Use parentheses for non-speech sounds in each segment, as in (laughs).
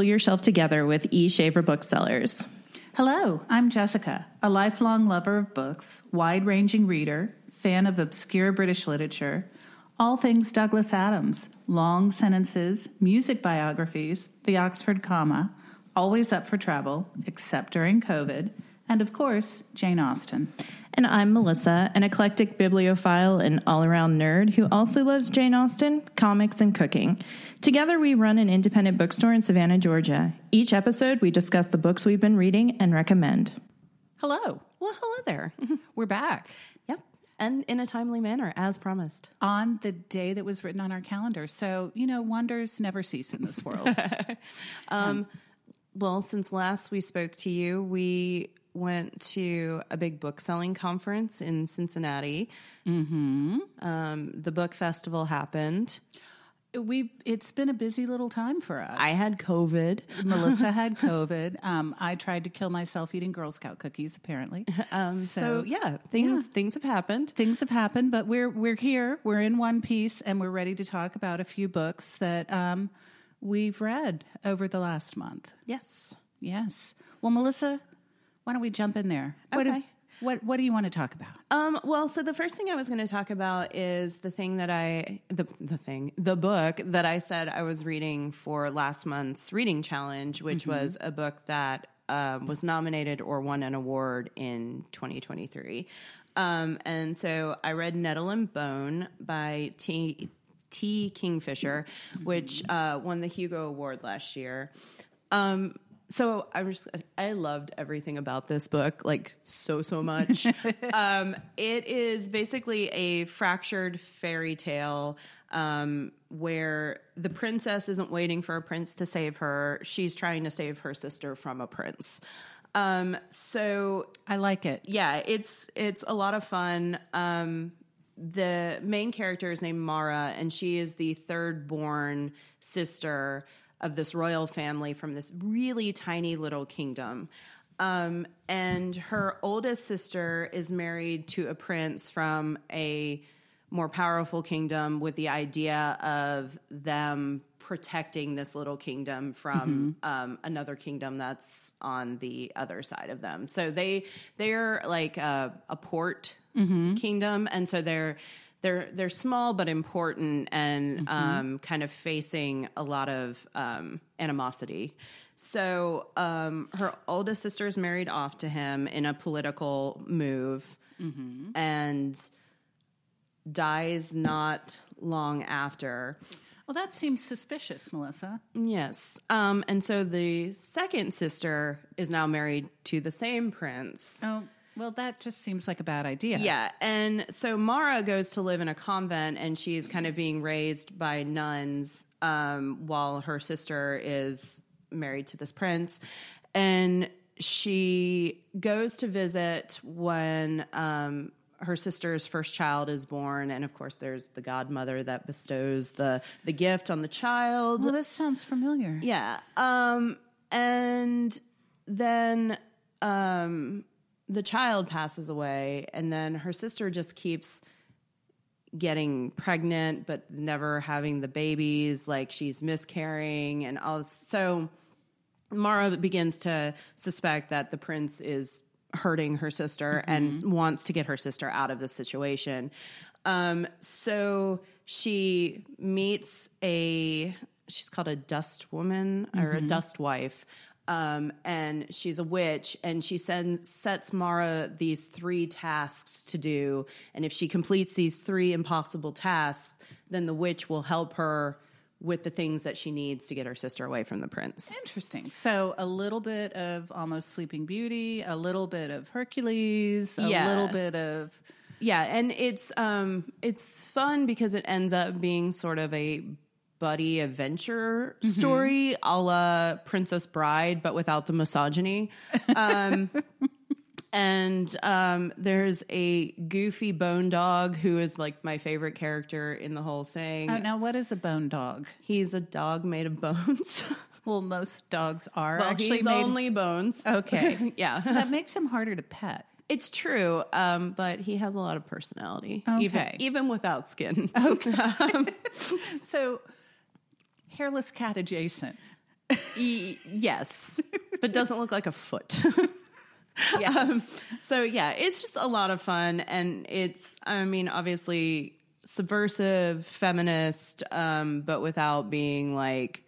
Pull Yourself Together with E. Shaver Booksellers. Hello, I'm Jessica, a lifelong lover of books, wide ranging reader, fan of obscure British literature, all things Douglas Adams, long sentences, music biographies, the Oxford comma, always up for travel, except during COVID, and of course, Jane Austen. And I'm Melissa, an eclectic bibliophile and all around nerd who also loves Jane Austen, comics, and cooking. Together, we run an independent bookstore in Savannah, Georgia. Each episode, we discuss the books we've been reading and recommend. Hello, Well, hello there. (laughs) we're back yep. And in a timely manner, as promised. on the day that was written on our calendar. So, you know, wonders never cease in this world. (laughs) Um, well, since last we spoke to you, we went to a big book selling conference in Cincinnati. Mm-hmm. Um, the book festival happened. we it's been a busy little time for us. I had COVID. (laughs) Melissa had (laughs) COVID. Um, I tried to kill myself eating Girl Scout cookies. Apparently, (laughs) Um, so, yeah, things things have happened. things have happened, but we're we're here. We're in one piece, and we're ready to talk about a few books that um, we've read over the last month. Yes. Yes. Well, Melissa, why don't we jump in there? What do- Okay. what What do you want to talk about? Um, well, so the first thing I was going to talk about is the thing that I the the thing the book that I said I was reading for last month's reading challenge, which was a book that um, was nominated or won an award in 2023. Um, and so I read Nettle and Bone by T. T. Kingfisher, which uh, won the Hugo Award last year. Um, so I was I loved everything about this book, like so so much. (laughs) um, it is basically a fractured fairy tale um, where the princess isn't waiting for a prince to save her; she's trying to save her sister from a prince. Um, so I like it. yeah, it's it's a lot of fun. Um, the main character is named Mara, and she is the third born sister of this royal family from this really tiny little kingdom. Um, and her oldest sister is married to a prince from a more powerful kingdom with the idea of them protecting this little kingdom from um, another kingdom that's on the other side of them. So they they're like a, a port kingdom, and so they're they're they're small but important and um, kind of facing a lot of um, animosity. So um, her oldest sister is married off to him in a political move, and dies not long after. Well, that seems suspicious, Melissa. Yes. Um, and so the second sister is now married to the same prince. Oh, well, that just seems like a bad idea. Yeah. And so Mara goes to live in a convent and she's kind of being raised by nuns um, while her sister is married to this prince. And she goes to visit when um, her sister's first child is born. And of course, there's the godmother that bestows the, the gift on the child. Well, this sounds familiar. Yeah. Um, and then um, the child passes away, and then her sister just keeps getting pregnant, but never having the babies. Like she's miscarrying, and all. So Mara begins to suspect that the prince is hurting her sister and wants to get her sister out of the situation. Um, so she meets a she's called a dust woman or a dust wife. Um, and she's a witch, and she sends sets Mara these three tasks to do. And if she completes these three impossible tasks, then the witch will help her with the things that she needs to get her sister away from the prince. Interesting. So a little bit of almost Sleeping Beauty, a little bit of Hercules, a Yeah. little bit of Yeah, and it's um it's fun because it ends up being sort of a buddy adventure story a la Princess Bride, but without the misogyny. Um, (laughs) and um, there's a goofy bone dog who is like my favorite character in the whole thing. Oh, now what is a bone dog? He's a dog made of bones. (laughs) Well, most dogs are well, actually he's made. only bones. okay, (laughs) yeah. that makes him harder to pet. It's true, um, but he has a lot of personality, even Okay. even without skin. Okay. So, hairless cat adjacent. E- yes, but doesn't look like a foot. (laughs) Yes. Um, so yeah, it's just a lot of fun, and it's I mean obviously subversive, feminist, um, but without being like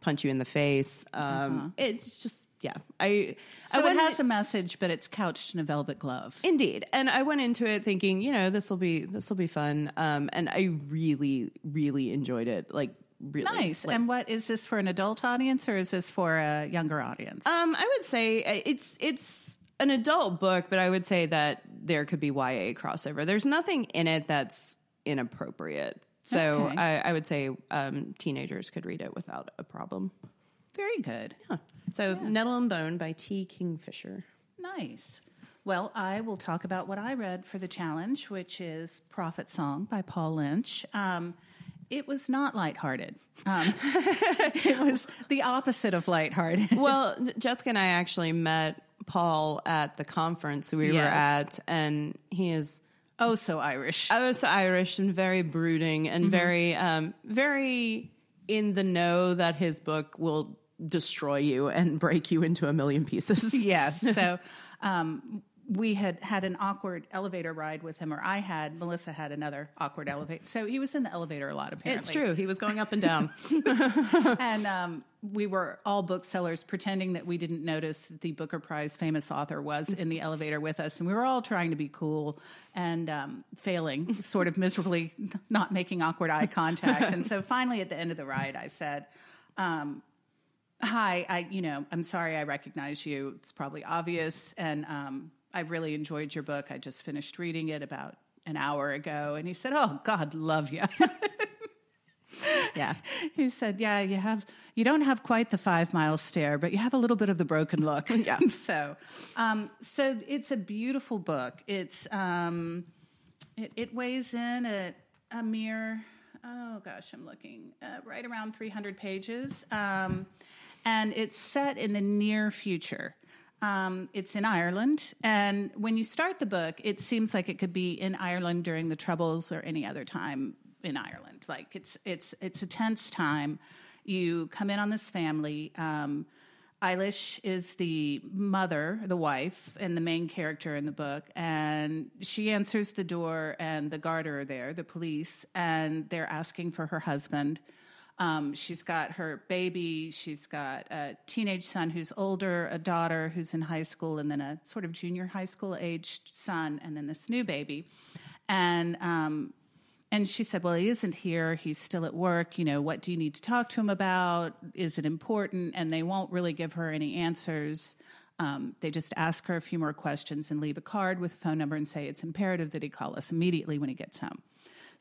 punch you in the face. Um, It's just yeah, I so I it went has a message, but it's couched in a velvet glove. Indeed, and I went into it thinking, you know, this will be this will be fun, um, and I really, really enjoyed it. Like, really Nice. Like, and what is this for an adult audience or is this for a younger audience? um, I would say uh, it's it's an adult book, but I would say that there could be YA crossover. There's nothing in it that's inappropriate, so Okay. I, I would say um, teenagers could read it without a problem. Very good. Huh. So, Nettle and Bone by T. Kingfisher. Nice. Well, I will talk about what I read for the challenge, which is Prophet Song by Paul Lynch. Um, it was not lighthearted. Um, (laughs) it was the opposite of lighthearted. (laughs) well, Jessica and I actually met Paul at the conference we were at, and he is Oh, so Irish. I was Irish and very brooding and very, um, very in the know that his book will destroy you and break you into a million pieces. yes. (laughs) So um, we had had an awkward elevator ride with him, or I had. Melissa had another awkward elevator. So he was in the elevator a lot, apparently. It's true. He was going up and down. (laughs) (laughs) and um, we were all booksellers pretending that we didn't notice that the Booker Prize famous author was in the elevator with us. And we were all trying to be cool and um, failing, sort of miserably, not making awkward eye contact. And so finally, at the end of the ride, I said, um, Hi, I, you know, I'm sorry I recognize you. It's probably obvious. And um, I really enjoyed your book. I just finished reading it about an hour ago. And he said, Oh, God, love you. (laughs) yeah. (laughs) He said, "Yeah, you have you don't have quite the five mile stare, but you have a little bit of the broken look." (laughs) Yeah. so, um, so it's a beautiful book. It's um, it, it weighs in at a mere oh gosh, I'm looking uh, right around 300 pages, um, and it's set in the near future. Um, it's in Ireland, and when you start the book, it seems like it could be in Ireland during the Troubles or any other time in Ireland. Like it's it's it's a tense time. You come in on this family. Um, Eilish is the mother, the wife, and the main character in the book. And she answers the door, and the guard are there, the police, and they're asking for her husband. Um, she's got her baby. She's got a teenage son who's older, a daughter who's in high school, and then a sort of junior high school aged son, and then this new baby. And um, and she said, Well, he isn't here. He's still at work. You know, what do you need to talk to him about? Is it important? And they won't really give her any answers. Um, they just ask her a few more questions and leave a card with a phone number and say it's imperative that he call us immediately when he gets home.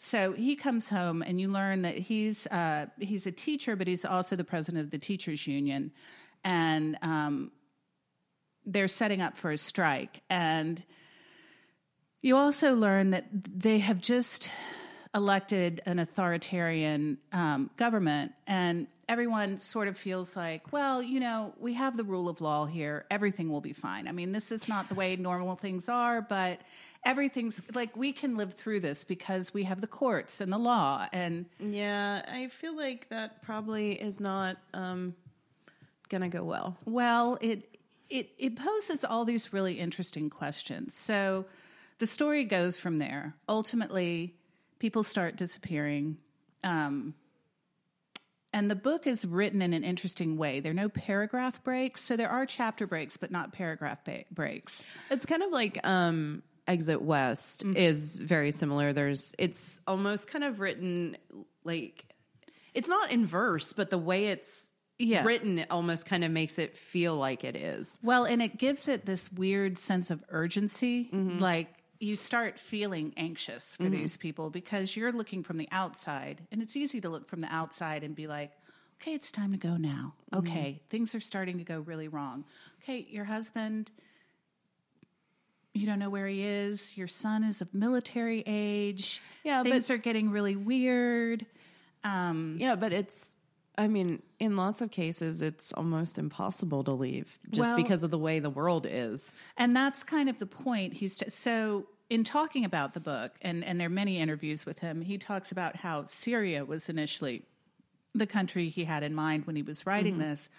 So he comes home, and you learn that he's uh, he's a teacher, but he's also the president of the teachers union, and um, they're setting up for a strike. And you also learn that they have just elected an authoritarian um, government, and everyone sort of feels like, well, you know, we have the rule of law here. Everything will be fine. I mean, this is not the way normal things are, but everything's like we can live through this because we have the courts and the law. And Yeah, I feel like that probably is not um, gonna go well. Well, it it it poses all these really interesting questions. So the story goes from there. Ultimately, people start disappearing. Um, and the book is written in an interesting way. There are no paragraph breaks, so there are chapter breaks, but not paragraph ba- breaks. It's kind of like um, Exit West mm-hmm. is very similar. There's it's almost kind of written like it's not in verse, but the way it's Yeah. written it almost kind of makes it feel like it is. Well, and it gives it this weird sense of urgency. Mm-hmm. Like you start feeling anxious for mm-hmm. these people because you're looking from the outside, and it's easy to look from the outside and be like, okay, it's time to go now. Okay, things are starting to go really wrong. Okay, your husband, you don't know where he is. Your son is of military age. Yeah, things are getting really weird. Um, Yeah, but it's I mean, in lots of cases it's almost impossible to leave just Well- because of the way the world is. And that's kind of the point. He's t- so in talking about the book, and and there are many interviews with him. He talks about how Syria was initially the country he had in mind when he was writing this.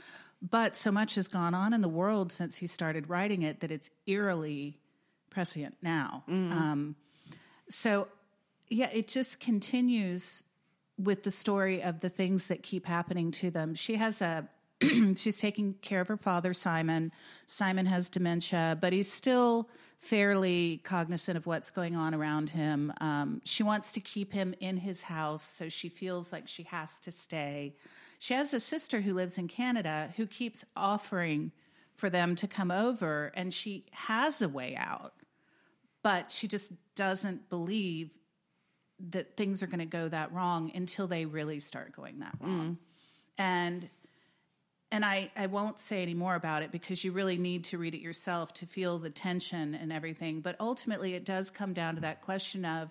But so much has gone on in the world since he started writing it that it's eerily prescient now. Um, so, yeah, it just continues with the story of the things that keep happening to them. She has a (clears throat) she's taking care of her father Simon. Simon has dementia, but he's still fairly cognizant of what's going on around him. Um, she wants to keep him in his house, so she feels like she has to stay. She has a sister who lives in Canada who keeps offering for them to come over, and she has a way out, but she just doesn't believe that things are going to go that wrong until they really start going that wrong. Mm. And and I, I won't say any more about it because you really need to read it yourself to feel the tension and everything. But ultimately, it does come down to that question of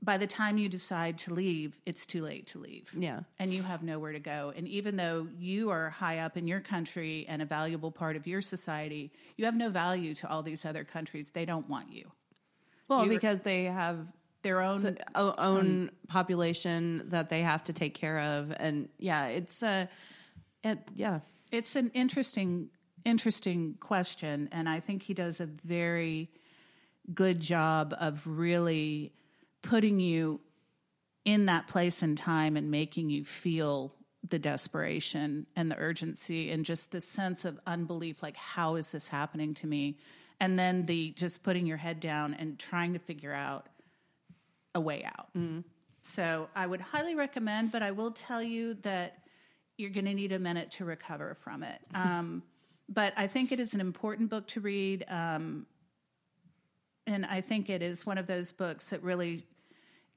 by the time you decide to leave, it's too late to leave. Yeah. And you have nowhere to go. And even though you are high up in your country and a valuable part of your society, you have no value to all these other countries. They don't want you. Well, You're- because they have Their own s- o- own population that they have to take care of, and yeah, it's uh, it, yeah, It's an interesting, interesting question, and I think he does a very good job of really putting you in that place and time and making you feel the desperation and the urgency and just the sense of unbelief like how is this happening to me? And then the just putting your head down and trying to figure out a way out. So i would highly recommend but i will tell you that you're going to need a minute to recover from it. (laughs) Um, but i think it is an important book to read. Um, and i think it is one of those books that really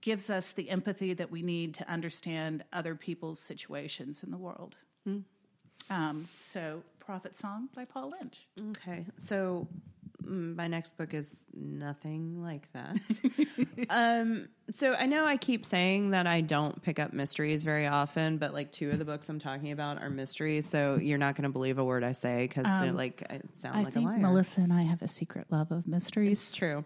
gives us the empathy that we need to understand other people's situations in the world. Um, so, Prophet Song by Paul Lynch. okay. So mm, my next book is nothing like that. (laughs) um, so I know I keep saying that I don't pick up mysteries very often, but like two of the books I'm talking about are mysteries, so you're not going to believe a word I say because like I sound I like think a liar. Melissa and I have a secret love of mysteries. It's true.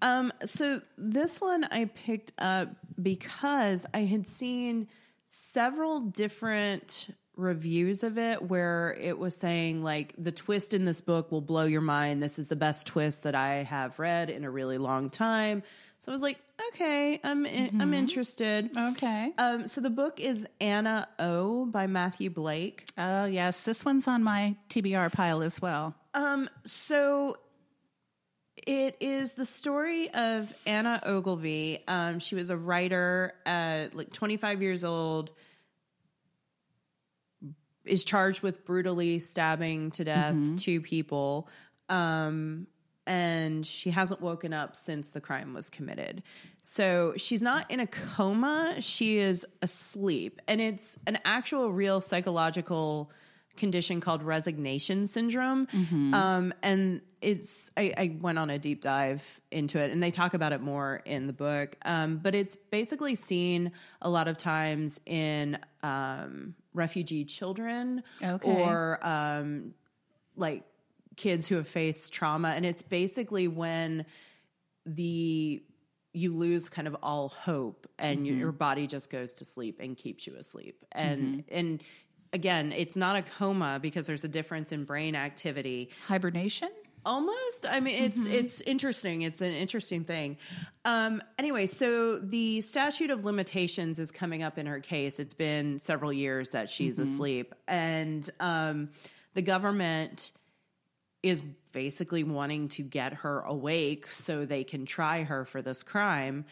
Um, so this one I picked up because I had seen several different reviews of it where it was saying like the twist in this book will blow your mind. This is the best twist that I have read in a really long time. So I was like, okay, I'm in, I'm interested. Okay. Um, so the book is Anna O by Matthew Blake. Oh, yes. This one's on my TBR pile as well. Um, so it is the story of Anna Ogilvy. Um, she was a writer at like 25 years old, is charged with brutally stabbing to death two people. Um, and she hasn't woken up since the crime was committed. So she's not in a coma, she is asleep. And it's an actual real psychological condition called resignation syndrome. Um, and it's, I, I went on a deep dive into it and they talk about it more in the book. Um, but it's basically seen a lot of times in um, refugee children Okay. or um, like kids who have faced trauma. And it's basically when the you lose kind of all hope and your, your body just goes to sleep and keeps you asleep and and again it's not a coma because there's a difference in brain activity. Hibernation? almost. I mean it's it's interesting. It's an interesting thing. Um anyway so the statute of limitations is coming up in her case. It's been several years that she's asleep. And um the government is basically wanting to get her awake so they can try her for this crime.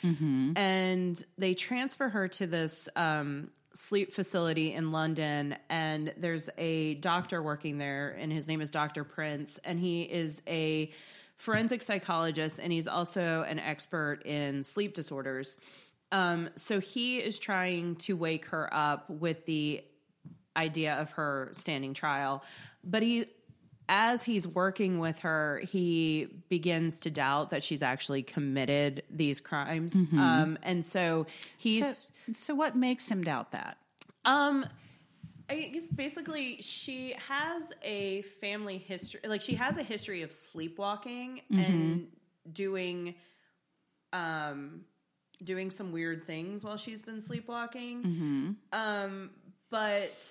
And they transfer her to this um, sleep facility in London. And there's a doctor working there, and his name is Dr. Prince. And he is a forensic psychologist, and he's also an expert in sleep disorders. Um, so he is trying to wake her up with the idea of her standing trial. But he, as he's working with her, he begins to doubt that she's actually committed these crimes. Um, and so he's. So, so, what makes him doubt that? Um, I guess basically she has a family history. Like she has a history of sleepwalking and doing, um, doing some weird things while she's been sleepwalking. Um, but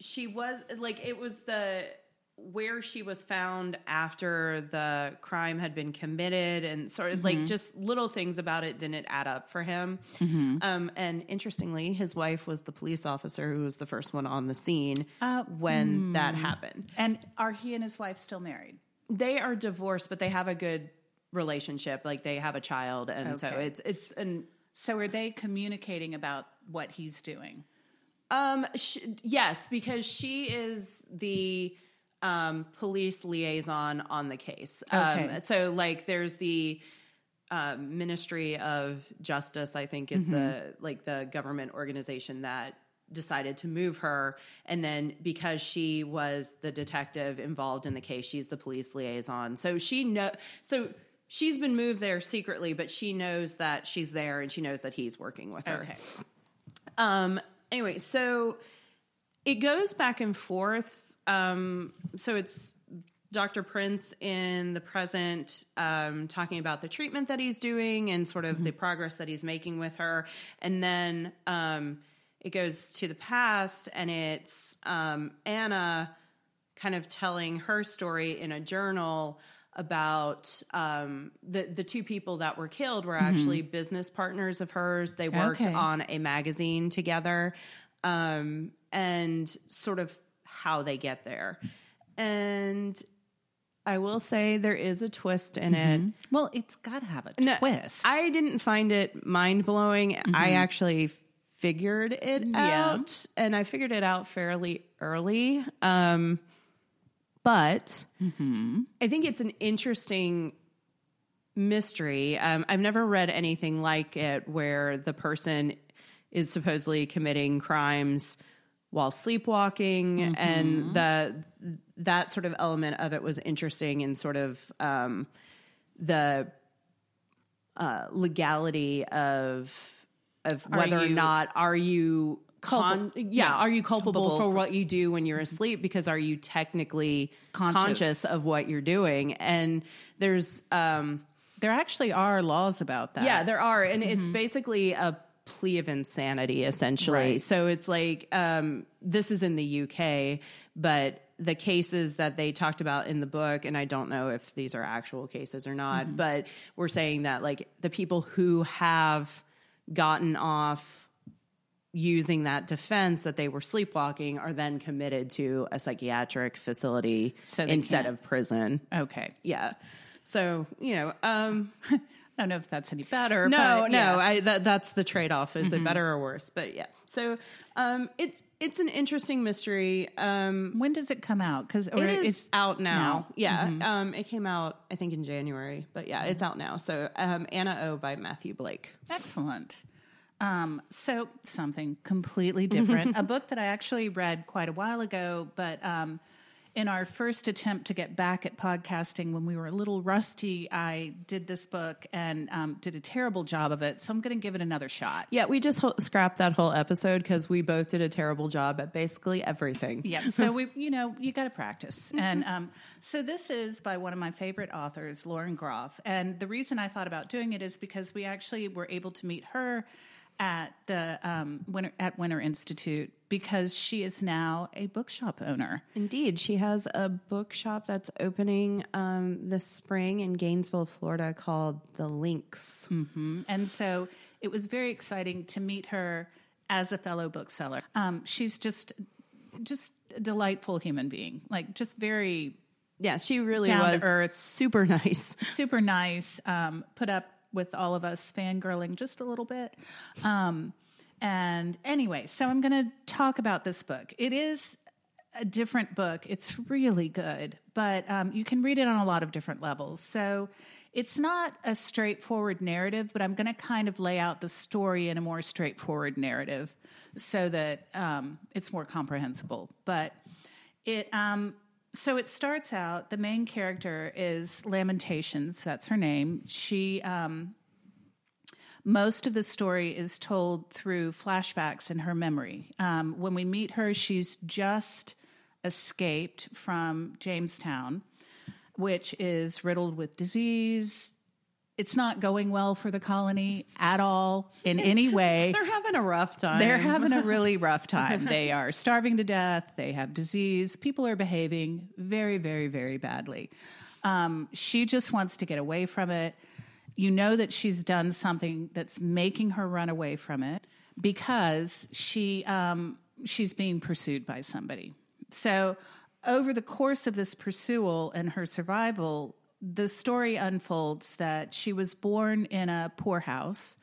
she was like it was the where she was found after the crime had been committed and sort of like just little things about it didn't add up for him. Um, and interestingly his wife was the police officer who was the first one on the scene Uh, when that happened. And are he and his wife still married? they are divorced but they have a good relationship like they have a child and so it's it's an So are they communicating about what he's doing? Um, sh- yes, because she is the um, police liaison on the case. Okay. Um, so, like, there's the uh, Ministry of Justice. I think is the like the government organization that decided to move her and then because she was the detective involved in the case she's the police liaison so she know so she's been moved there secretly but she knows that she's there and she knows that he's working with her Okay. um, anyway, so it goes back and forth. Um, so it's Dr. Prince in the present um, talking about the treatment that he's doing and sort of the progress that he's making with her. And then um, it goes to the past and it's um, Anna kind of telling her story in a journal about um, the the two people that were killed were actually business partners of hers. They worked Okay. on a magazine together, um, and sort of how they get there. And I will say there is a twist in it. Well, it's got to have a No, twist. I didn't find it mind blowing. I actually figured it Yeah. out, and I figured it out fairly early. Um, but I think it's an interesting mystery. Um, I've never read anything like it where the person is supposedly committing crimes while sleepwalking, and the that sort of element of it was interesting and sort of um, the uh, legality of of whether or not are you con- yeah, yeah, are you culpable, culpable for for- what you do when you're asleep? Because are you technically Conscious. conscious, of what you're doing? And there's um there actually are laws about that. yeah there are. And it's basically a plea of insanity essentially Right. so it's like um this is in the UK but the cases that they talked about in the book and I don't know if these are actual cases or not but we're saying that like the people who have gotten off using that defense that they were sleepwalking are then committed to a psychiatric facility So instead can't- of prison. Okay. Yeah. So, you know, um (laughs) I don't know if that's any better. no, but no, yeah. Mm-hmm. I that that's the trade-off. Is it better or worse? But yeah. So, um it's it's an interesting mystery. Um when does it come out? Because or it is it's out now. now. Mm-hmm. Yeah. Um it came out I think in January, but yeah, it's out now. So, um Anna O by Matthew Blake. Excellent. Um, so something completely different. (laughs) a book that I actually read quite a while ago, but um, in our first attempt to get back at podcasting when we were a little rusty, I did this book and um, did a terrible job of it. So I'm going to give it another shot. Yeah, we just ho- scrapped that whole episode because we both did a terrible job at basically everything. Yeah. So we, (laughs) you know, you got to practice. And um, so this is by one of my favorite authors, Lauren Groff. And the reason I thought about doing it is because we actually were able to meet her at the um, Winter at Winter Institute because she is now a bookshop owner. Indeed, she has a bookshop that's opening um, this spring in Gainesville, Florida, called The Lynx. And so it was very exciting to meet her as a fellow bookseller. Um, she's just just a delightful human being, like just very Yeah, she really was earth. super nice. (laughs) super nice. Um, put up with all of us fangirling just a little bit. Um, and anyway, so I'm going to talk about this book. It is a different book. It's really good, but um, you can read it on a lot of different levels. So it's not a straightforward narrative, but I'm going to kind of lay out the story in a more straightforward narrative so that um, it's more comprehensible. But it um, so it starts out. The main character is Lamentations. That's her name. She um, most of the story is told through flashbacks in her memory. Um, when we meet her, she's just escaped from Jamestown, which is riddled with disease, it's not going well for the colony at all in any way. (laughs) They're having a rough time. They're having a really (laughs) rough time. They are starving to death. They have disease. People are behaving very, very, very badly. Um, she just wants to get away from it. You know that she's done something that's making her run away from it because she um, she's being pursued by somebody. So over the course of this pursual and her survival, the story unfolds that she was born in a poorhouse.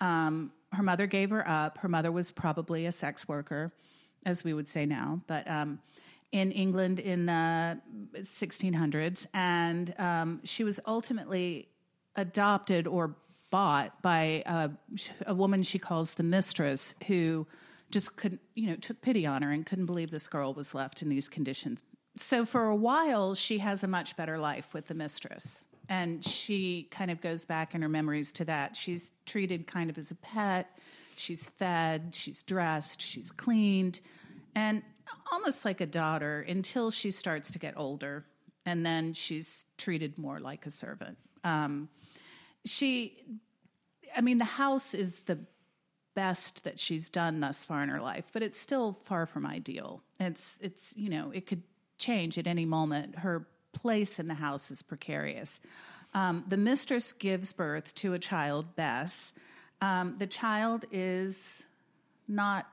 Um, her mother gave her up. Her mother was probably a sex worker, as we would say now, but um, in England in the 1600s. And um, she was ultimately adopted or bought by a, a woman she calls the mistress, who just couldn't, you know, took pity on her and couldn't believe this girl was left in these conditions so for a while, she has a much better life with the mistress. And she kind of goes back in her memories to that. She's treated kind of as a pet. She's fed, she's dressed, she's cleaned, and almost like a daughter until she starts to get older. And then she's treated more like a servant. Um, she, I mean, the house is the best that she's done thus far in her life, but it's still far from ideal. It's, it's, you know, it could change at any moment. Her place in the house is precarious. Um, the mistress gives birth to a child, Bess. Um, the child is not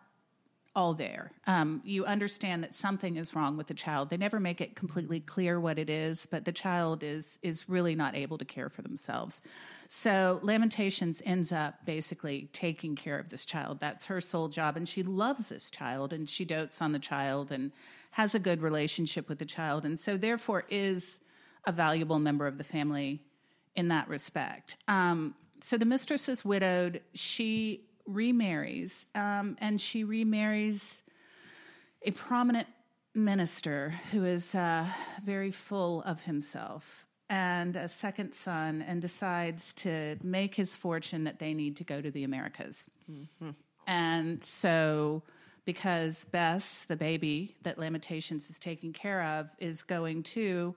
all there. Um, you understand that something is wrong with the child. They never make it completely clear what it is, but the child is is really not able to care for themselves. So Lamentations ends up basically taking care of this child. That's her sole job, and she loves this child, and she dotes on the child, and has a good relationship with the child, and so therefore is a valuable member of the family in that respect. Um, so the mistress is widowed. She remarries, um, and she remarries a prominent minister who is uh, very full of himself and a second son and decides to make his fortune that they need to go to the Americas. Mm-hmm. And so because Bess, the baby that Lamentations is taking care of, is going to,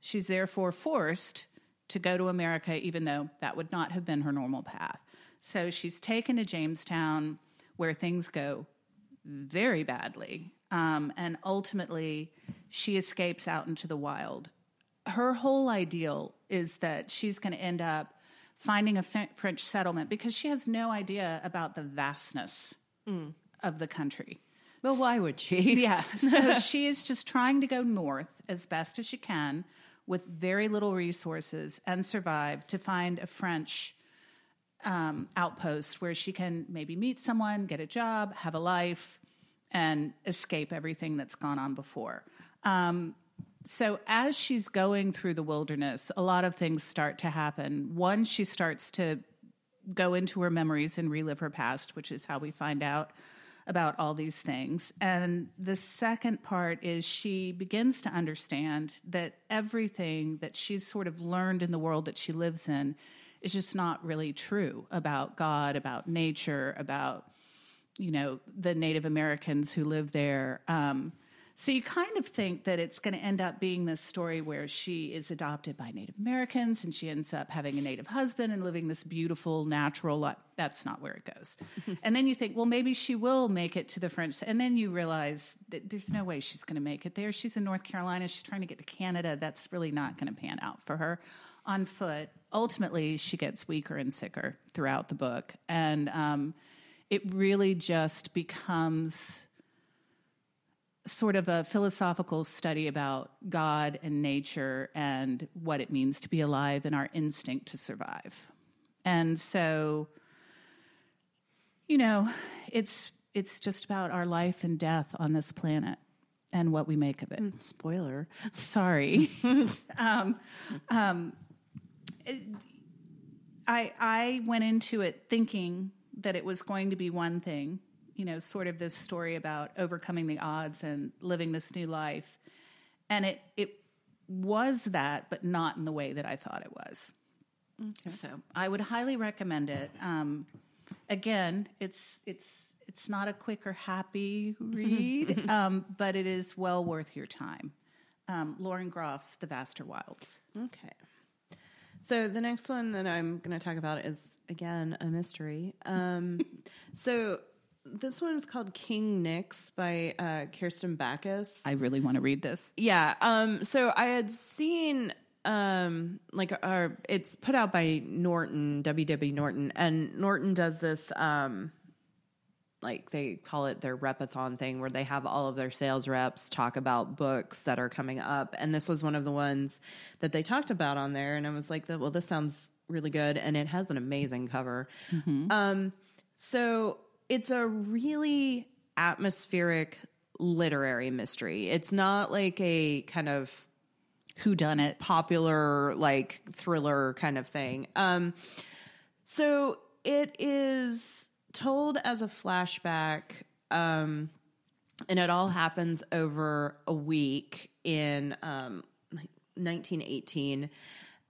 she's therefore forced to go to America, even though that would not have been her normal path. So she's taken to Jamestown, where things go very badly. Um, and ultimately, she escapes out into the wild. Her whole ideal is that she's going to end up finding a French settlement because she has no idea about the vastness mm of the country. Well, why would she? (laughs) yeah. So (laughs) she is just trying to go north as best as she can with very little resources and survive to find a French um, outpost where she can maybe meet someone, get a job, have a life, and escape everything that's gone on before. Um, so as she's going through the wilderness, a lot of things start to happen. One, she starts to go into her memories and relive her past, which is how we find out about all these things. And the second part is she begins to understand that everything that she's sort of learned in the world that she lives in is just not really true about God, about nature, about you know the Native Americans who live there. Um, so you kind of think that it's going to end up being this story where she is adopted by Native Americans and she ends up having a Native husband and living this beautiful, natural life. That's not where it goes. (laughs) and then you think, well, maybe she will make it to the French. And then you realize that there's no way she's going to make it there. She's in North Carolina. She's trying to get to Canada. That's really not going to pan out for her on foot. Ultimately, she gets weaker and sicker throughout the book. And um, it really just becomes sort of a philosophical study about God and nature and what it means to be alive and our instinct to survive. And so, you know, it's it's just about our life and death on this planet and what we make of it. Mm, spoiler. Sorry. (laughs) (laughs) um, um, I I went into it thinking that it was going to be one thing you know, sort of this story about overcoming the odds and living this new life. And it it was that, but not in the way that I thought it was. Okay. So I would highly recommend it. Um, again, it's it's it's not a quick or happy (laughs) read, um, but it is well worth your time. Um, Lauren Groff's The Vaster Wilds. Okay. So the next one that I'm going to talk about is again a mystery. Um, (laughs) so this one is called King Nyx by uh, Kirsten Bakis. I really want to read this. Yeah. Um, so I had seen um like uh it's put out by Norton, WW Norton, and Norton does this um like they call it their repathon thing where they have all of their sales reps talk about books that are coming up and this was one of the ones that they talked about on there and I was like well this sounds really good and it has an amazing cover. Um so it's a really atmospheric literary mystery. It's not like a kind of Who done it? popular like thriller kind of thing. Um so it is told as a flashback um and it all happens over a week in um 1918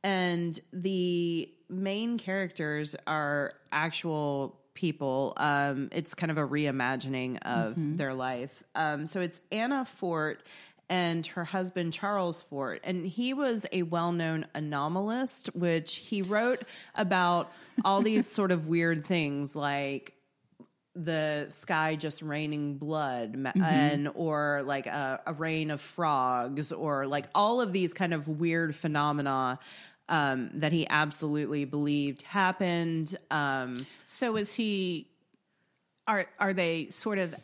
and the main characters are actual people. Um it's kind of a reimagining of their life. Um so it's Anna Fort and her husband Charles Fort. And he was a well-known anomalist which he wrote about all these (laughs) sort of weird things like the sky just raining blood ma- and or like a, a rain of frogs or like all of these kind of weird phenomena um, that he absolutely believed happened um, So is he? Are are they sort of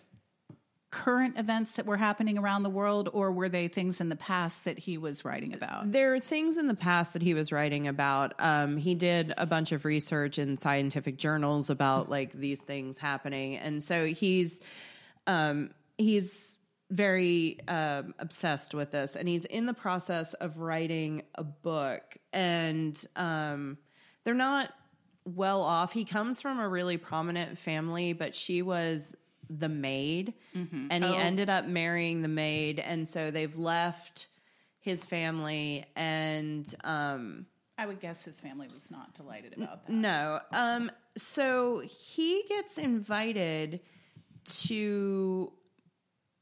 current events that were happening around the world, or were they things in the past that he was writing about? there are things in the past that he was writing about. Um, he did a bunch of research in scientific journals about like these things happening. And so he's um, he's very um, obsessed with this. And he's in the process of writing a book. And um, they're not well off. He comes from a really prominent family but she was the maid and he ended up marrying the maid and so they've left his family and um I would guess his family was not delighted about that. no. Um so he gets invited to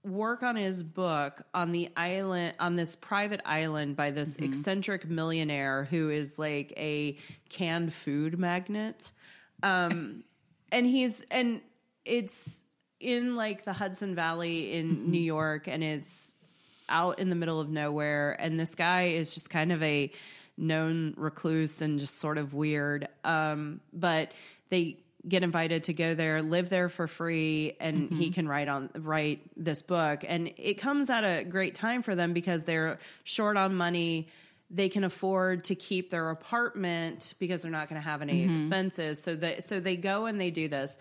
work on his book on the island on this private island by this eccentric millionaire who is like a canned food magnet. Um and he's and it's in like the Hudson Valley in mm-hmm. New York and it's out in the middle of nowhere and this guy is just kind of a known recluse and just sort of weird. Um but they get invited to go there live there for free and he mm-hmm. can write on write this book. And it comes at a great time for them because they're short on money. They can afford to keep their apartment because they're not going to have any mm-hmm. expenses. So they so they go and they do this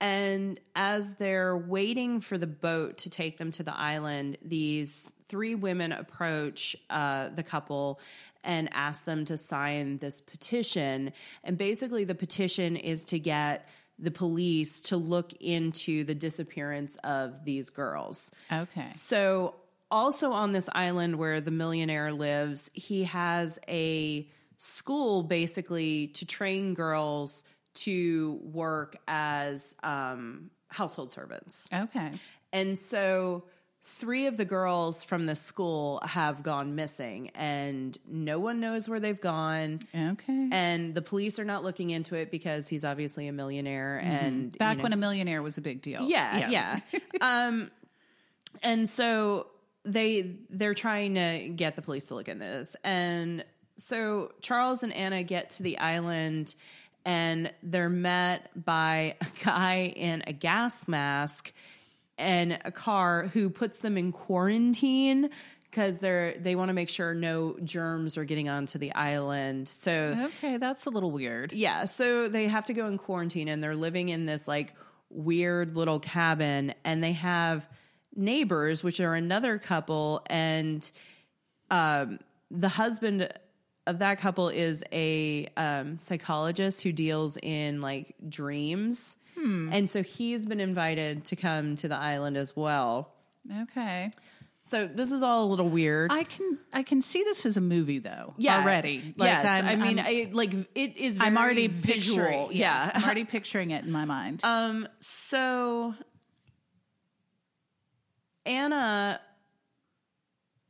and as they're waiting for the boat to take them to the island, these three women approach uh, the couple and ask them to sign this petition. And basically, the petition is to get the police to look into the disappearance of these girls. Okay. So, also on this island where the millionaire lives, he has a school basically to train girls to work as um, household servants. Okay. And so three of the girls from the school have gone missing and no one knows where they've gone. Okay. And the police are not looking into it because he's obviously a millionaire and you Back know- when a millionaire was a big deal. yeah, yeah. (laughs) um, and so they they're trying to get the police to look into this, and so Charles and Anna get to the island, and they're met by a guy in a gas mask and a car who puts them in quarantine because they're they want to make sure no germs are getting onto the island. So Okay, that's a little weird. yeah, so they have to go in quarantine and they're living in this like weird little cabin and they have neighbors which are another couple and um the husband of that couple is a um psychologist who deals in like dreams. And so he's been invited to come to the island as well. Okay. So this is all a little weird. I can I can see this as a movie though. yeah, Already. yes, I'm- I mean, I'm, I, like it is. Very I'm already visual. picturing. Yeah, I'm already (laughs) picturing it in my mind. Um, so Anna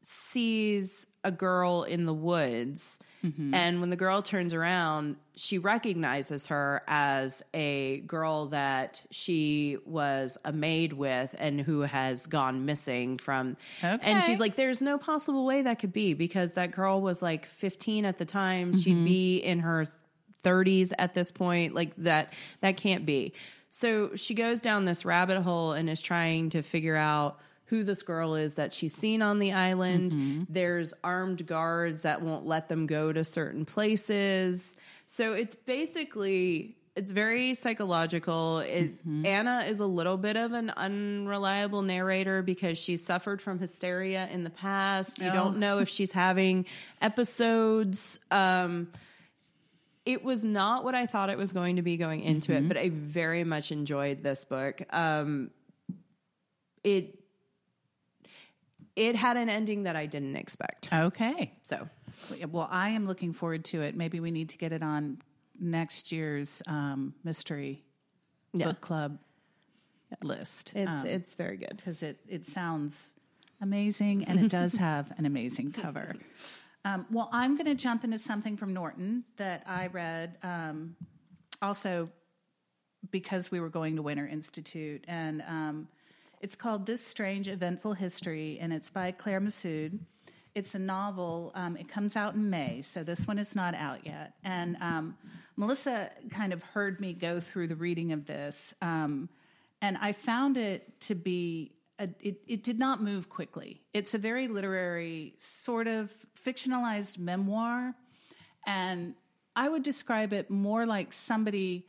sees a girl in the woods. Mm-hmm. And when the girl turns around, she recognizes her as a girl that she was a maid with and who has gone missing from. And she's like, there's no possible way that could be because that girl was like 15 at the time. She'd mm-hmm. be in her 30s at this point. Like that, that can't be. So she goes down this rabbit hole and is trying to figure out who this girl is that she's seen on the island. There's armed guards that won't let them go to certain places. So it's basically it's very psychological. It, Anna is a little bit of an unreliable narrator because she suffered from hysteria in the past. You Oh. don't know if she's having episodes. Um, it was not what I thought it was going to be going into it, but I very much enjoyed this book. Um, it it had an ending that I didn't expect. Okay. So Well, I am looking forward to it. Maybe we need to get it on next year's um, mystery Yeah. book club list. it's it's very good. because it, it sounds amazing and it does (laughs) have an amazing cover. Um, well, I'm going to jump into something from Norton that I read um, also because we were going to Winter Institute. And um, it's called This Strange Eventful History, and it's by Claire Messud. It's a novel. Um, it comes out in May, so this one is not out yet. And um, Melissa kind of heard me go through the reading of this, um, and I found it to be. A, it, it did not move quickly. It's a very literary, sort of fictionalized memoir. And I would describe it more like somebody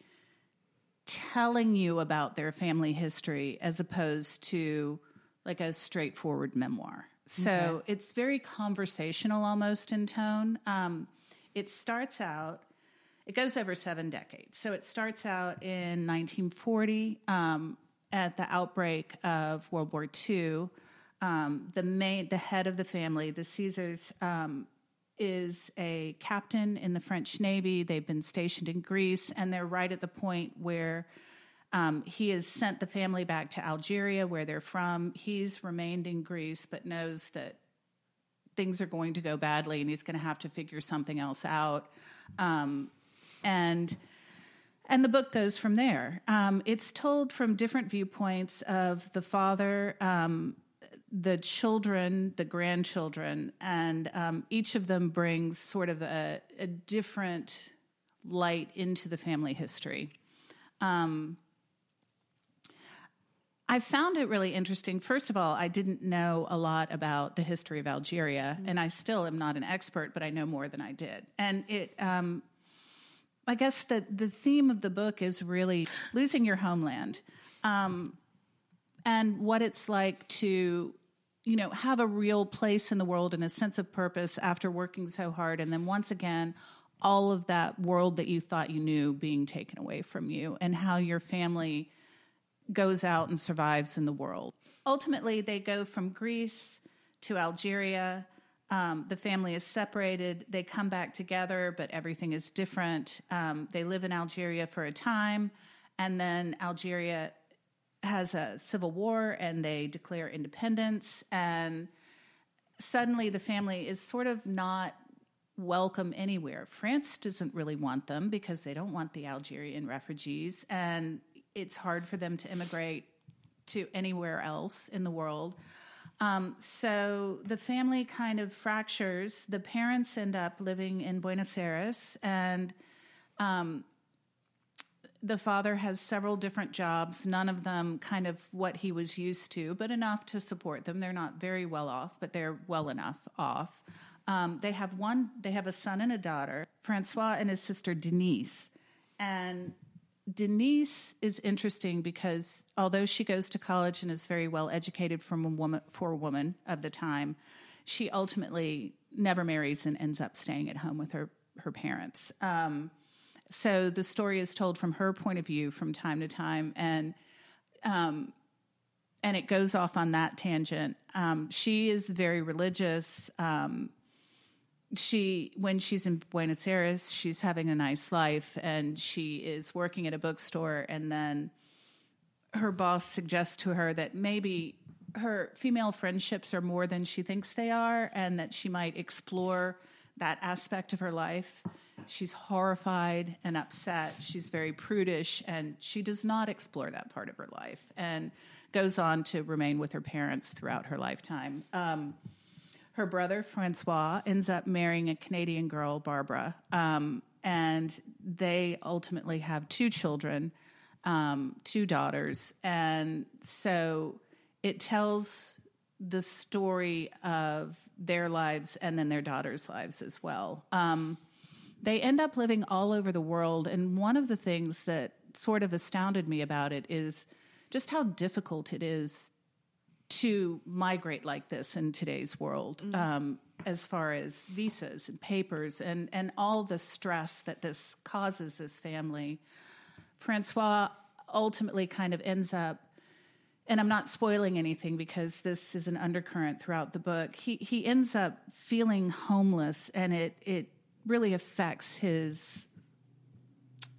telling you about their family history as opposed to like a straightforward memoir. So it's very conversational almost in tone. Um, it starts out, it goes over seven decades. So it starts out in 1940 um, at the outbreak of World War II. Um, the main, the head of the family, the Cassars, um, is a captain in the French Navy. They've been stationed in Greece, and they're right at the point where um, he has sent the family back to Algeria, where they're from. He's remained in Greece, but knows that things are going to go badly, and he's going to have to figure something else out. Um, and and the book goes from there. Um, it's told from different viewpoints of the father, um, the children, the grandchildren, and um, each of them brings sort of a, a different light into the family history. Um, I found it really interesting. First of all, I didn't know a lot about the history of Algeria, and I still am not an expert, but I know more than I did. And it, um, I guess that the theme of the book is really losing your homeland, um, and what it's like to, you know, have a real place in the world and a sense of purpose after working so hard, and then once again, all of that world that you thought you knew being taken away from you, and how your family goes out and survives in the world. Ultimately, they go from Greece to Algeria. Um, the family is separated. They come back together, but everything is different. Um, they live in Algeria for a time, and then Algeria has a civil war and they declare independence. And suddenly the family is sort of not welcome anywhere. France doesn't really want them because they don't want the Algerian refugees, and it's hard for them to immigrate to anywhere else in the world. Um, so the family kind of fractures. The parents end up living in Buenos Aires, and um, the father has several different jobs, none of them kind of what he was used to, but enough to support them. They're not very well off, but they're well enough off. Um, they have one. They have a son and a daughter, Francois and his sister Denise, and Denise is interesting because although she goes to college and is very well educated from a woman for a woman of the time, she ultimately never marries and ends up staying at home with her her parents. Um, so the story is told from her point of view from time to time, and um, and it goes off on that tangent. Um, she is very religious. Um, she when she's in Buenos Aires, she's having a nice life and she is working at a bookstore and then her boss suggests to her that maybe her female friendships are more than she thinks they are, and that she might explore that aspect of her life. She's horrified and upset. She's very prudish, and she does not explore that part of her life and goes on to remain with her parents throughout her lifetime. Um, her brother, Francois, ends up marrying a Canadian girl, Barbara, um, and they ultimately have two children, um, two daughters. And so it tells the story of their lives and then their daughters' lives as well. Um, they end up living all over the world. And one of the things that sort of astounded me about it is just how difficult it is to migrate like this in today's world, mm-hmm. um, as far as visas and papers and, and all the stress that this causes this family. Francois ultimately kind of ends up and I'm not spoiling anything because this is an undercurrent throughout the book. He he ends up feeling homeless, and it it really affects his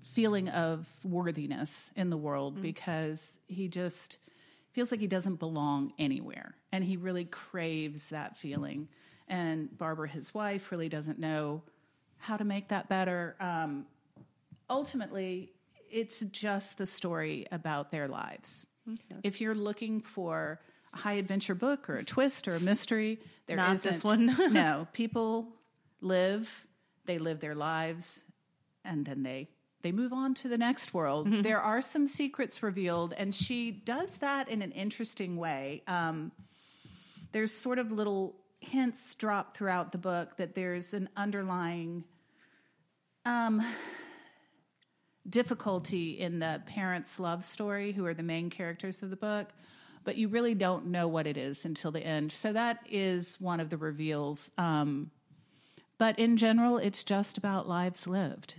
feeling of worthiness in the world mm-hmm. because he just feels like he doesn't belong anywhere, and he really craves that feeling. And Barbara, his wife, really doesn't know how to make that better. Um, ultimately, it's just the story about their lives Okay. If you're looking for a high adventure book or a twist or a mystery, there Not isn't. this (laughs) one. no, people live, they live their lives, and then they they move on to the next world. Mm-hmm. There are some secrets revealed, and she does that in an interesting way. Um, there's sort of little hints dropped throughout the book that there's an underlying um, difficulty in the parents' love story, who are the main characters of the book, but you really don't know what it is until the end. So that is one of the reveals. Um, but in general, it's just about lives lived.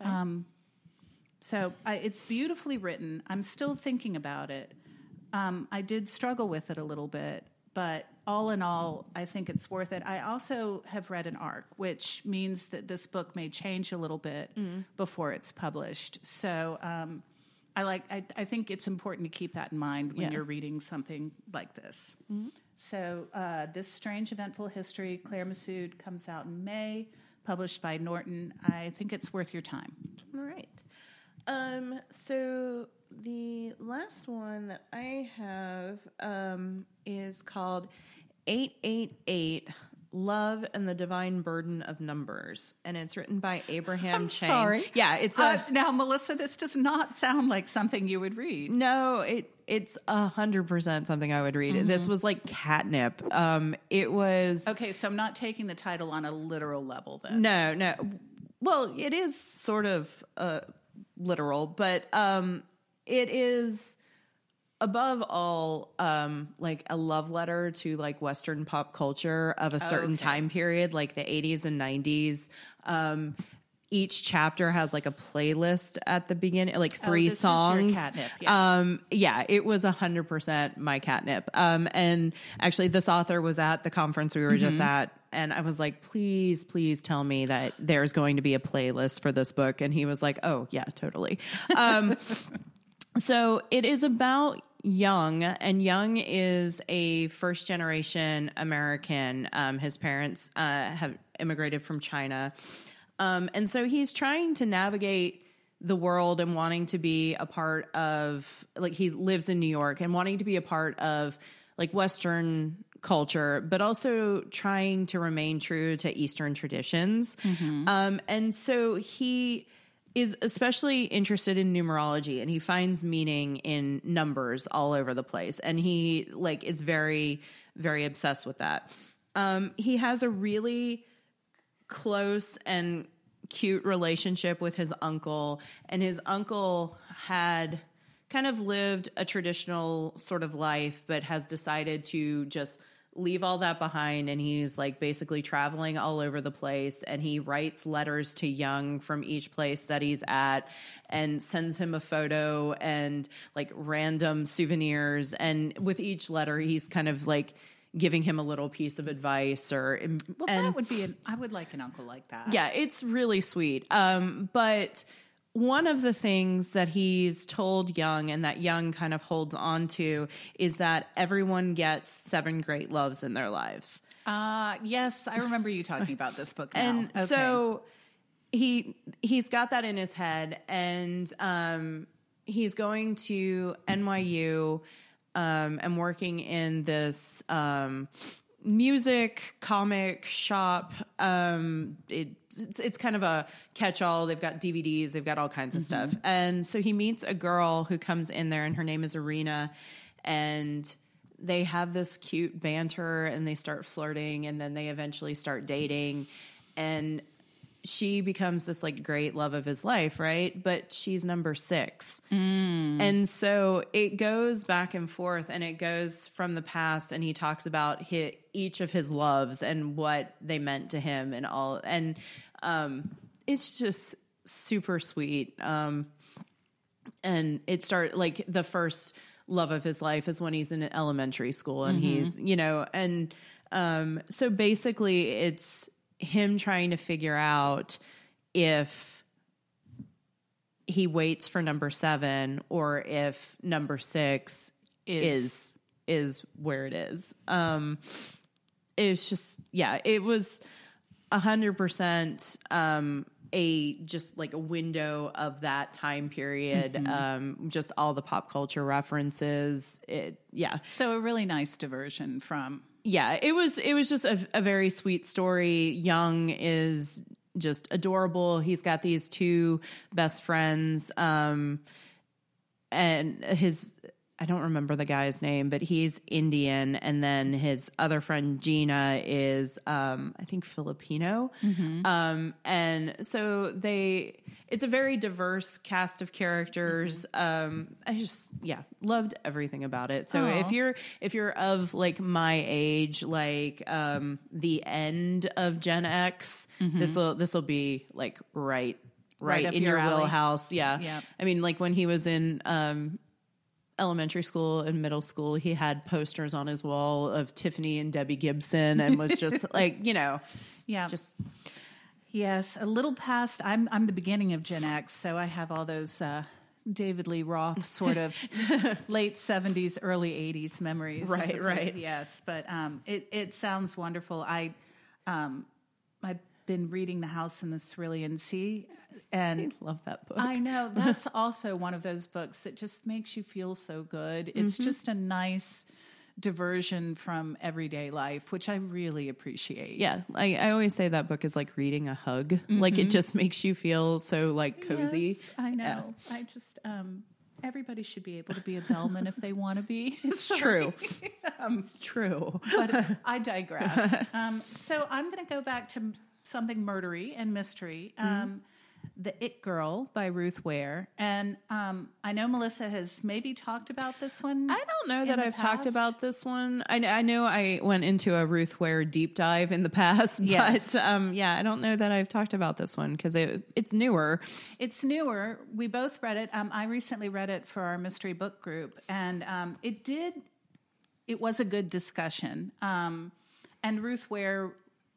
Okay. Um, so I, it's beautifully written. I'm still thinking about it. Um, I did struggle with it a little bit, but all in all, I think it's worth it. I also have read an arc, which means that this book may change a little bit mm. before it's published. So um, I like. I, I, think it's important to keep that in mind when yeah. you're reading something like this. Mm-hmm. So uh, this strange, eventful history, Claire Messud, comes out in May, published by Norton. I think it's worth your time. All right. Um, so the last one that I have um, is called 888 Love and the Divine Burden of Numbers. And it's written by Abraham I'm Chang. Sorry. Yeah, it's a, uh, now Melissa, this does not sound like something you would read. No, it it's a hundred percent something I would read. Mm-hmm. This was like catnip. Um it was Okay, so I'm not taking the title on a literal level then. No, no. Well, it is sort of uh literal, but um it is above all um like a love letter to like western pop culture of a certain okay. time period like the 80s and 90s um each chapter has like a playlist at the beginning, like oh, three oh, songs. catnip, yes. Um, yeah, it was a hundred percent my catnip. Um, and actually, this author was at the conference we were mm-hmm. just at, and I was like, "Please, please tell me that there's going to be a playlist for this book." And he was like, "Oh yeah, totally." Um, (laughs) so it is about Young, and Young is a first generation American. Um, his parents uh, have immigrated from China. Um, and so he's trying to navigate the world and wanting to be a part of, like, he lives in New York and wanting to be a part of, like, Western culture, but also trying to remain true to Eastern traditions. Mm-hmm. Um, and so he is especially interested in numerology and he finds meaning in numbers all over the place and he like is very very obsessed with that um, he has a really close and cute relationship with his uncle. And his uncle had kind of lived a traditional sort of life but has decided to just leave all that behind. And he's like basically traveling all over the place. And he writes letters to young from each place that he's at and sends him a photo and like random souvenirs. And with each letter he's kind of like giving him a little piece of advice or well and, that would be an i would like an uncle like that yeah it's really sweet um but one of the things that he's told Young and that Young kind of holds on to is that everyone gets seven great loves in their life. Uh, yes, I remember you talking about this book. (laughs) Now. And Okay. so he he's got that in his head and um he's going to NYU um and working in this um music comic shop. Um it, it's, it's kind of a catch-all. They've got dvds they've got all kinds of stuff. And so he meets a girl who comes in there and her name is arena and they have this cute banter and they start flirting and then they eventually start dating. And she becomes this like great love of his life, right? But she's number six. And so it goes back and forth and it goes from the past and he talks about hi each of his loves and what they meant to him and all. And um, it's just super sweet. Um, and it start like the first love of his life is when he's in elementary school and he's you know and um so basically it's him trying to figure out if he waits for number 7 or if number 6 Is- is is where it is. Um it's just yeah it was a hundred percent um a just like a window of that time period um just all the pop culture references. It yeah. So a really nice diversion from yeah it was it was just a, a very sweet story. Young is just adorable. He's got these two best friends um and his I don't remember the guy's name, but he's Indian, and then his other friend Gina is, um, I think, Filipino, um, and so they. It's a very diverse cast of characters. Um, I just, yeah, loved everything about it. So Aw. if you're if you're of like my age, like um, the end of Gen X, this will this will be like right. Right, up in your your wheelhouse, yeah. Yep. I mean, like when he was in um, elementary school and middle school, he had posters on his wall of Tiffany and Debbie Gibson and was just (laughs) like, you know, yeah just Yes, a little past. I'm I'm the beginning of Gen X, so I have all those uh, David Lee Roth sort of (laughs) late '70s, early '80s memories. Right, right. Yes, but um, it it sounds wonderful. I um, been reading The House in the Cerulean Sea, and love that book. I know (laughs) that's also one of those books that just makes you feel so good. It's just a nice diversion from everyday life, which I really appreciate. yeah, I, I always say that book is like reading a hug. Like it just makes you feel so like cozy. Yes, I know. I just um everybody should be able to be a bellman if they want to be. (laughs) It's true. (laughs) it's true. but I digress. Um, so I'm going to go back to something murdery and mystery. Um, the It Girl by Ruth Ware, and um, I know Melissa has maybe talked about this one. I don't know that I've talked about this one. I, I know I went into a Ruth Ware deep dive in the past, (laughs) Yes. but um, yeah, I don't know that I've talked about this one because it, it's newer. It's newer. We both read it. Um, I recently read it for our mystery book group, and um, it did. It was a good discussion. Um, and Ruth Ware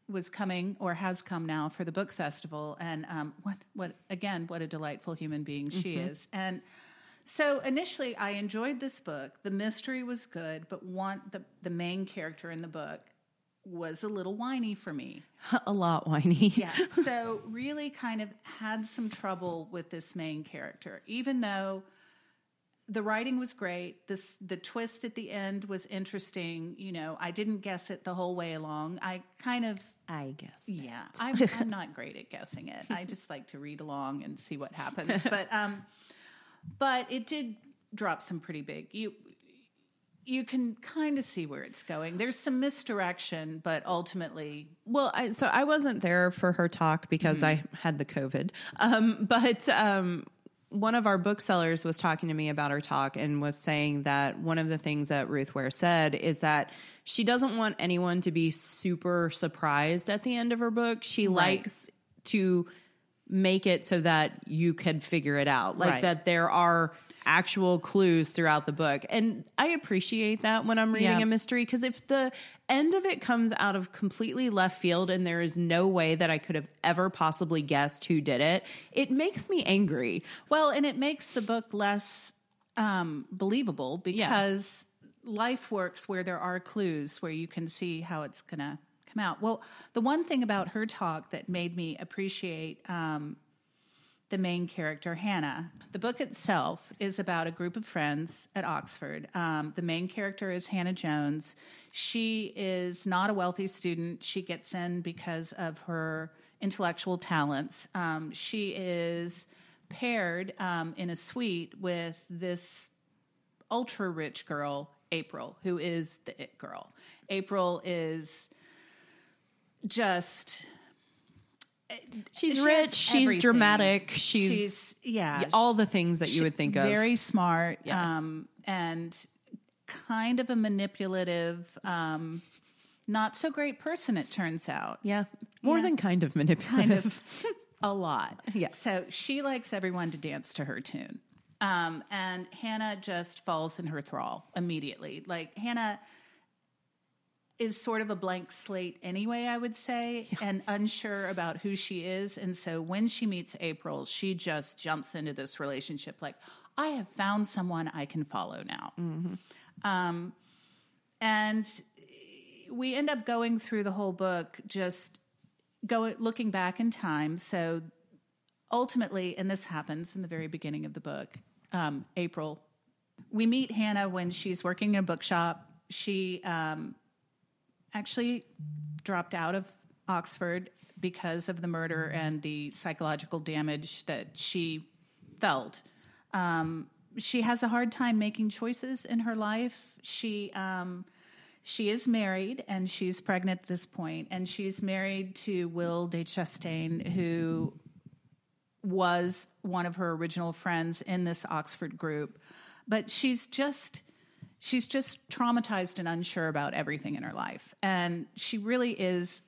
was coming or has come now for the book festival, and um, what what again? What a delightful human being she is. And so initially, I enjoyed this book. The mystery was good, but one the the main character in the book was a little whiny for me. (laughs) a lot whiny. (laughs) Yeah. (laughs) So really kind of had some trouble with this main character, even though the writing was great. This the twist at the end was interesting. You know, I didn't guess it the whole way along. I kind of I guess. yeah, I'm, I'm (laughs) not great at guessing it. I just like to read along and see what happens. But um, but it did drop some pretty big. You you can kind of see where it's going. There's some misdirection, but ultimately, Well, I, so I wasn't there for her talk because I had the COVID. Um, but um, one of our booksellers was talking to me about her talk and was saying that one of the things that Ruth Ware said is that she doesn't want anyone to be super surprised at the end of her book. She likes to make it so that you can figure it out, like Right. that there are actual clues throughout the book. And I appreciate that when I'm reading Yeah. a mystery because if the end of it comes out of completely left field and there is no way that I could have ever possibly guessed who did it, it makes me angry. Well, and it makes the book less um, believable because life works where there are clues where you can see how it's going to come out. Well, the one thing about her talk that made me appreciate um, the main character, Hannah. The book itself is about a group of friends at Oxford. Um, the main character is Hannah Jones. She is not a wealthy student. She gets in because of her intellectual talents. Um, she is paired um, in a suite with this ultra rich girl, April, who is the it girl. April is just She's She rich, she's everything. dramatic, she's, she's yeah all the things that you would think of. very smart Yeah. um, and kind of a manipulative um, not so great person it turns out yeah, more Yeah. than kind of manipulative. kind of (laughs) a lot Yeah. so she likes everyone to dance to her tune um, and hannah just falls in her thrall immediately like hannah is sort of a blank slate anyway, I would say, and unsure about who she is. And so when she meets April, she just jumps into this relationship like, I have found someone I can follow now. Um, and we end up going through the whole book just go looking back in time. So ultimately, and this happens in the very beginning of the book, um, April, we meet Hannah when she's working in a bookshop. She um, actually dropped out of Oxford because of the murder and the psychological damage that she felt. Um, she has a hard time making choices in her life. She um, she is married and she's pregnant at this point, and she's married to Will de Chastaigne, who was one of her original friends in this Oxford group. But she's just she's just traumatized and unsure about everything in her life. And she really is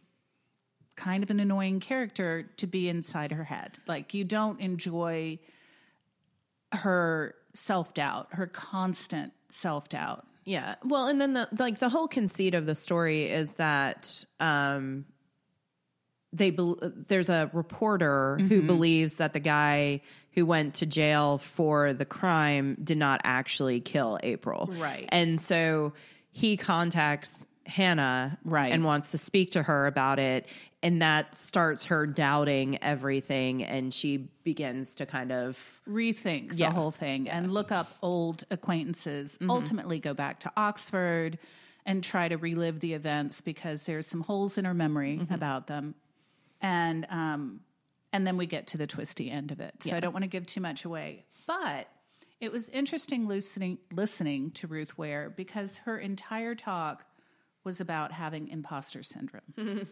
kind of an annoying character to be inside her head. Like you don't enjoy her self-doubt, her constant self-doubt. Yeah. Well, and then the like the whole conceit of the story is that um they bel there's a reporter Mm-hmm. who believes that the guy who went to jail for the crime did not actually kill April. Right. And so he contacts Hannah Right. and wants to speak to her about it and that starts her doubting everything and she begins to kind of rethink the Yeah. whole thing and look up old acquaintances, ultimately go back to Oxford and try to relive the events because there's some holes in her memory about them. And um and then we get to the twisty end of it. So I don't want to give too much away. But it was interesting listening listening to Ruth Ware because her entire talk was about having imposter syndrome. (laughs)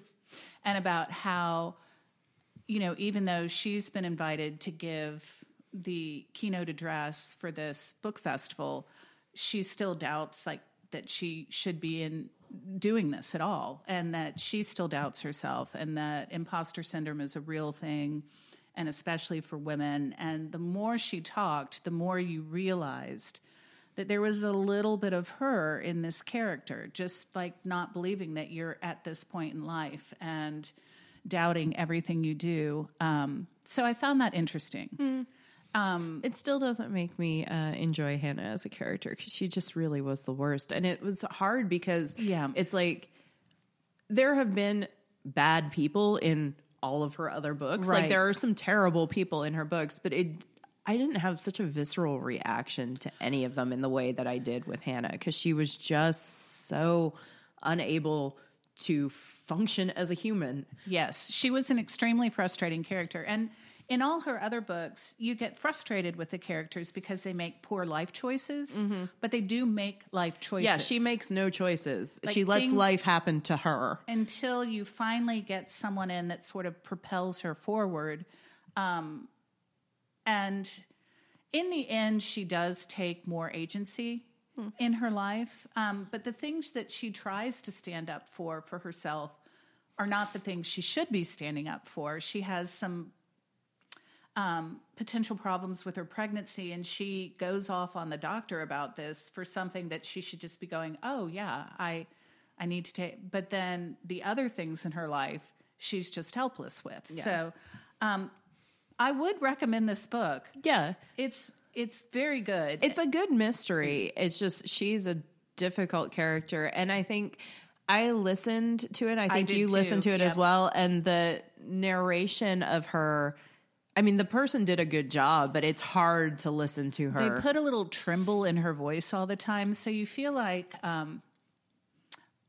and about how you know, even though she's been invited to give the keynote address for this book festival, she still doubts like that she should be in doing this at all and that she still doubts herself and that imposter syndrome is a real thing and especially for women and the more she talked the more you realized that there was a little bit of her in this character, just like not believing that you're at this point in life and doubting everything you do. Um, so I found that interesting. It still doesn't make me uh, enjoy Hannah as a character because she just really was the worst, and it was hard because Yeah. it's like there have been bad people in all of her other books. Like there are some terrible people in her books, but it. I didn't have such a visceral reaction to any of them in the way that I did with Hannah because she was just so unable to function as a human. Yes, she was an extremely frustrating character. And in all her other books, you get frustrated with the characters because they make poor life choices, but they do make life choices. Yeah, she makes no choices. Like she lets life happen to her. until you finally get someone in that sort of propels her forward. Um, and in the end, she does take more agency in her life. Um, but the things that she tries to stand up for for herself are not the things she should be standing up for. She has some um, potential problems with her pregnancy, and she goes off on the doctor about this for something that she should just be going, "Oh yeah, I, I need to take." But then the other things in her life, she's just helpless with. So, um, I would recommend this book. Yeah. It's it's very good. It's a good mystery. It's just she's a difficult character, and I think I listened to it. I think did you listened to it as well, and the narration of her. I mean, the person did a good job, but it's hard to listen to her. they put a little tremble in her voice all the time, so you feel like um,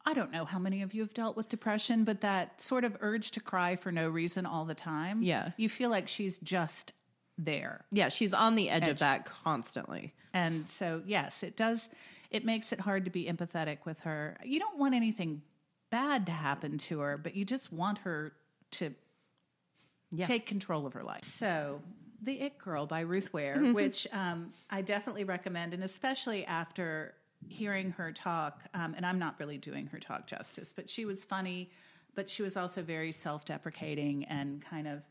I don't know how many of you have dealt with depression, but that sort of urge to cry for no reason all the time. Yeah. you feel like she's just there. yeah, she's on the edge, of that constantly. And so, yes, it does. It makes it hard to be empathetic with her. You don't want anything bad to happen to her, but you just want her to Yeah. take control of her life. So, The It Girl by Ruth Ware, Mm-hmm. which um, I definitely recommend, and especially after hearing her talk. Um, and I'm not really doing her talk justice, but she was funny, but she was also very self deprecating and kind of.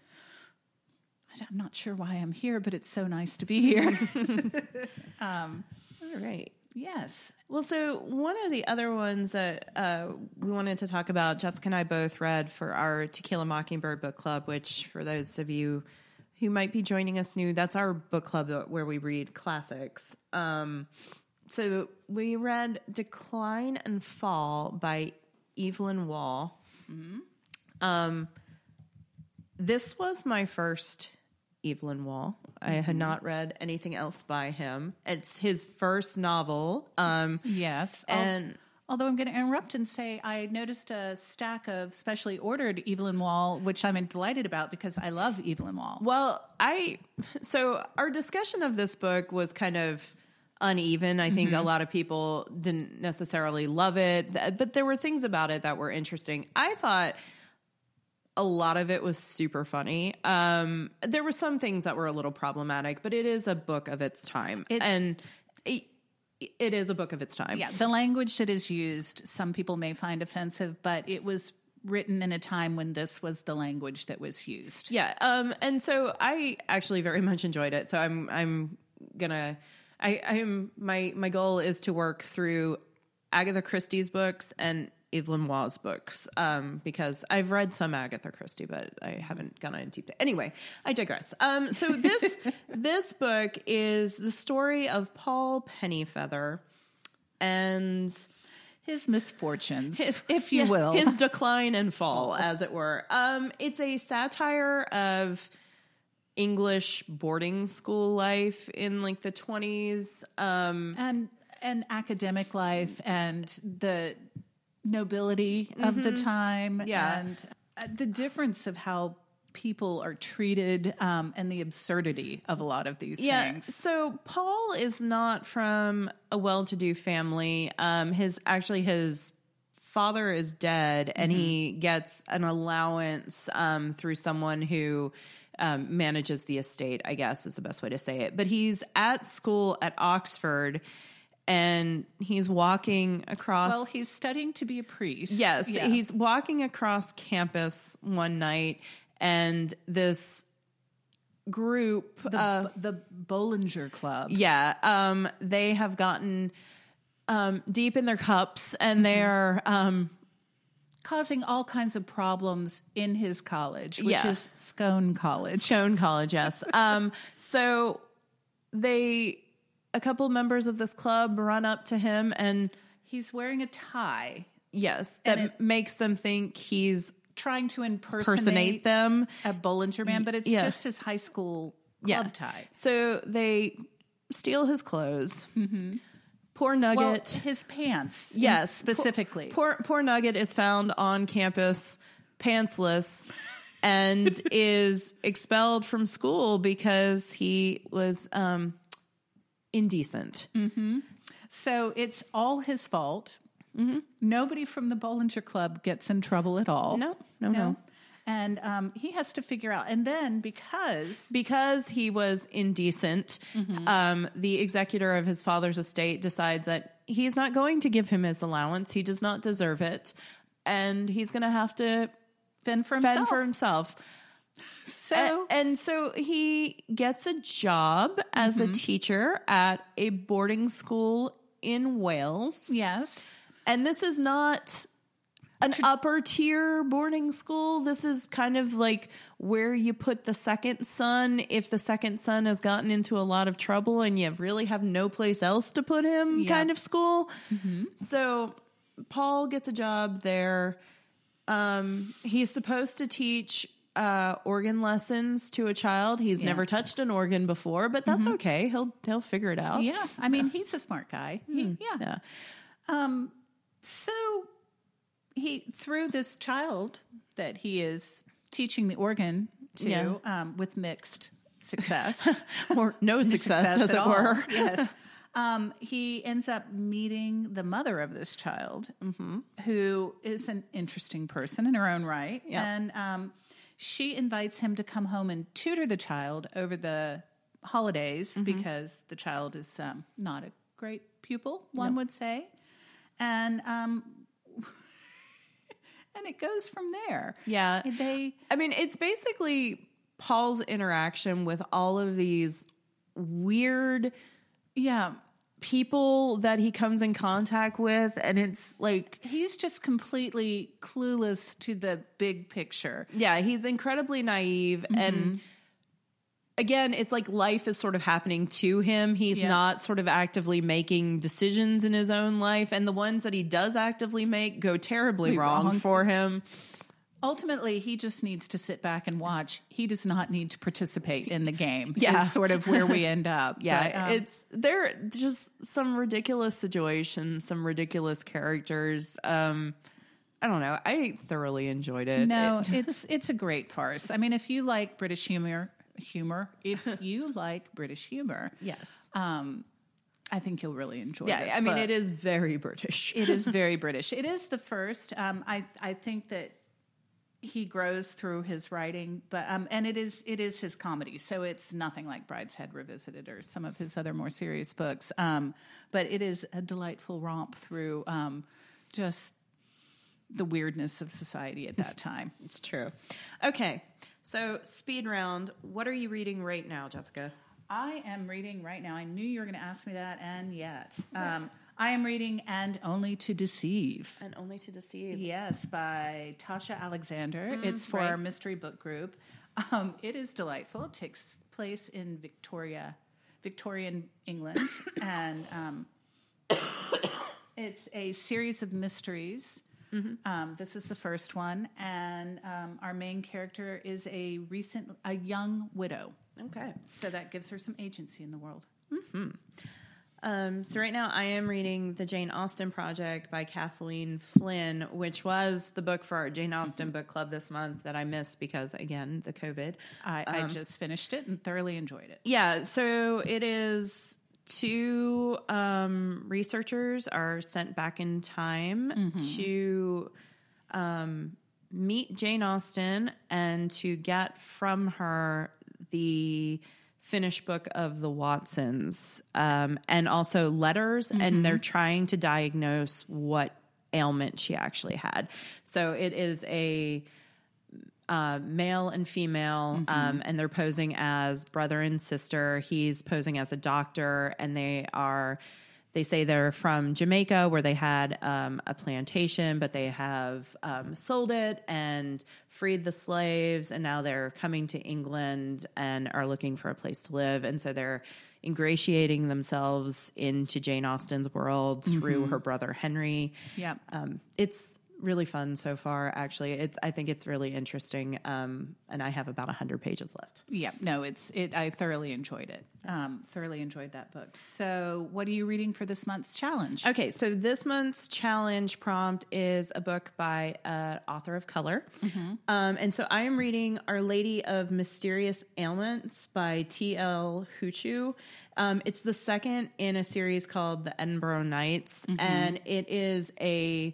I'm not sure why I'm here, but it's so nice to be here. (laughs) (laughs) All right. Yes. Well, so one of the other ones that uh, we wanted to talk about, Jessica and I both read for our Tequila Mockingbird book club, which for those of you who might be joining us new, that's our book club where we read classics. Um, so we read Decline and Fall by Evelyn Waugh. Um, this was my first Evelyn Waugh. I had not read anything else by him. It's his first novel. Um, Yes. And although I'm going to interrupt and say I noticed a stack of specially ordered Evelyn Waugh, which I'm delighted about because I love Evelyn Waugh. well, I (laughs) so our discussion of this book was kind of uneven. I think a lot of people didn't necessarily love it, but there were things about it that were interesting. I thought a lot of it was super funny. Um, there were some things that were a little problematic, but it is a book of its time, It's- and it, it is a book of its time. Yeah, the language that is used, some people may find offensive, but it was written in a time when this was the language that was used. Yeah, um, and so I actually very much enjoyed it. So I'm I'm gonna I I'm my my goal is to work through Agatha Christie's books and Evelyn Waugh's books um, because I've read some Agatha Christie, but I haven't gone in deep. Anyway, I digress. Um, so this (laughs) this book is the story of Paul Pennyfeather and His misfortunes, if you will. his decline and (laughs) fall, as it were. Um, it's a satire of English boarding school life in like the twenties. Um, and and academic life and the nobility of the time Yeah. and uh, the difference of how people are treated um, and the absurdity of a lot of these yeah. things. So Paul is not from a well-to-do family. Um, his actually his father is dead, and he gets an allowance um, through someone who. Um, manages the estate, I guess is the best way to say it. But he's at school at Oxford and he's walking across Well, he's studying to be a priest. Yes, Yeah. he's walking across campus one night, and this group, the, uh, the Bollinger Club. yeah, um, they have gotten um, deep in their cups, and they're um, causing all kinds of problems in his college, which Yeah. is Scone College. Scone College. Yes, (laughs) um, so they, a couple members of this club, run up to him, and He's wearing a tie, yes, that it- makes them think he's trying to impersonate, personate them. a Bollinger man, but it's Yeah. just his high school club tie. So they steal his clothes. Poor Nugget. Well, his pants, yes, specifically. Poor, poor poor Nugget is found on campus pantsless and (laughs) is expelled from school because he was um, indecent. so it's all his fault. Nobody from the Bollinger Club gets in trouble at all. No, no, no. And um, he has to figure out. And then because Because he was indecent, um, the executor of his father's estate decides that he's not going to give him his allowance. He does not deserve it. And he's going to have to fend for himself, fend for himself. So A- and so he gets a job as a teacher at a boarding school in Wales. yes, And this is not an upper tier boarding school. This is kind of like where you put the second son if the second son has gotten into a lot of trouble and you really have no place else to put him Yeah. kind of school. So Paul gets a job there. Um, he's supposed to teach uh, organ lessons to a child. He's never touched an organ before, but that's okay. He'll he'll figure it out. Yeah, I mean, he's a smart guy. He- Hmm. yeah. Yeah. So he through this child that he is teaching the organ to Yeah. um, with mixed success, (laughs) Or no success, as it all. were. yes. (laughs) Um, he ends up meeting the mother of this child, who is an interesting person in her own right, Yeah. and um, she invites him to come home and tutor the child over the holidays because the child is um, not a great pupil, one would say, and um, (laughs) and it goes from there. Yeah. They I mean, it's basically Paul's interaction with all of these weird yeah. People that he comes in contact with. And it's like, He's just completely clueless to the big picture. yeah, he's incredibly naive. Mm-hmm. And again, it's like life is sort of happening to him. He's Yeah. not sort of actively making decisions in his own life. And the ones that he does actively make go terribly wrong, wrong. for him. Ultimately, he just needs to sit back and watch. He does not need to participate in the game. Yeah. sort of where we end up. (laughs) Yeah, But, um, it's there are just some ridiculous situations, some ridiculous characters. Um I don't know. I thoroughly enjoyed it. no, It- (laughs) it's it's a great farce. I mean, if you like British humor, humor, if (laughs) you like British humor, yes. um, I think you'll really enjoy. Yeah, this, I mean it is very British. It is very British. It is the first. Um, I I think that he grows through his writing, but um, and it is it is his comedy. So it's nothing like Brideshead Revisited or some of his other more serious books. Um, but it is a delightful romp through um, just the weirdness of society at that time. (laughs) It's true. Okay. So, speed round. What are you reading right now, Jessica? I am reading right now. I knew you were going to ask me that, and yet um, I am reading "And Only to Deceive." And Only to Deceive. Yes, by Tasha Alexander. it's for right. our mystery book group. Um, it is delightful. It takes place in Victoria, Victorian England, (coughs) and um, it's a series of mysteries. Um, this is the first one, and um, our main character is a recent, a young widow. Okay. So that gives her some agency in the world. Um, so right now I am reading The Jane Austen Project by Kathleen Flynn, which was the book for our Jane Austen book club this month that I missed because again, the COVID. I, I just finished it and thoroughly enjoyed it. Yeah, so it is two um, researchers are sent back in time to um, meet Jane Austen and to get from her the finished book of the Watsons um, and also letters, and they're trying to diagnose what ailment she actually had. So it is a uh, male and female, um, and they're posing as brother and sister. He's posing as a doctor, and they are. They say they're from Jamaica, where they had um, a plantation, but they have um, sold it and freed the slaves, and now they're coming to England and are looking for a place to live, and so they're ingratiating themselves into Jane Austen's world through her brother Henry. Yep. Um, it's really fun so far. Actually, it's I think it's really interesting. Um, and I have about hundred pages left. Yeah, no, it's it. I thoroughly enjoyed it. Um, thoroughly enjoyed that book. So, what are you reading for this month's challenge? Okay, so this month's challenge prompt is a book by an author of color, um, and so I am reading Our Lady of Mysterious Ailments by T. L. Huchu. Um, it's the second in a series called The Edinburgh Nights, and it is a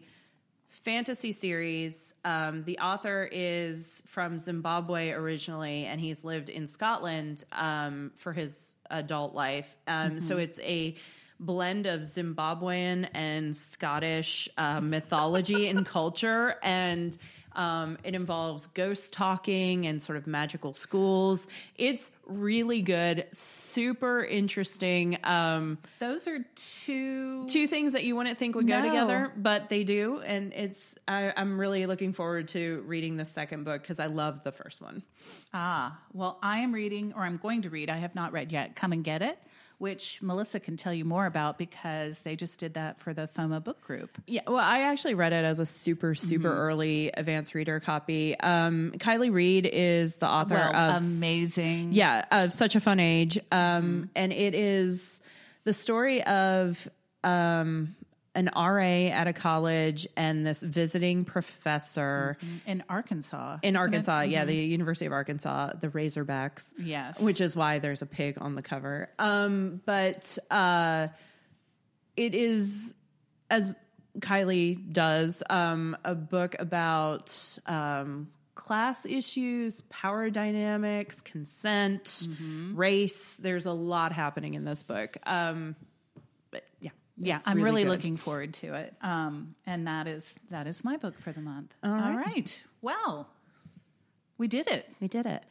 fantasy series. Um, the author is from Zimbabwe originally, and he's lived in Scotland um, for his adult life. Um, So it's a blend of Zimbabwean and Scottish uh, mythology and culture. And Um, it involves ghost talking and sort of magical schools. It's really good, super interesting. Um, Those are two. two things that you wouldn't think would go No. together, but they do, and it's. I, I'm really looking forward to reading the second book because I love the first one. Ah, well, I am reading, or I'm going to read. I have not read yet. Come and get it, which Melissa can tell you more about because they just did that for the FOMA book group. Yeah, well, I actually read it as a super, super Mm-hmm. early advanced reader copy. Um, Kiley Reid is the author Well, of amazing. yeah, of Such a Fun Age. Um, Mm-hmm. and it is the story of um, an RA at a college and this visiting professor in Arkansas. in it? Arkansas. Yeah, the University of Arkansas, the Razorbacks. Yes. Which is why there's a pig on the cover. Um, but uh, it is, as Kiley does, um, a book about um, class issues, power dynamics, consent, Mm-hmm. race. There's a lot happening in this book. Um, but yeah. Yeah, it's I'm really good. looking forward to it. Um, and that is that is my book for the month. All right. right. Well, we did it. We did it.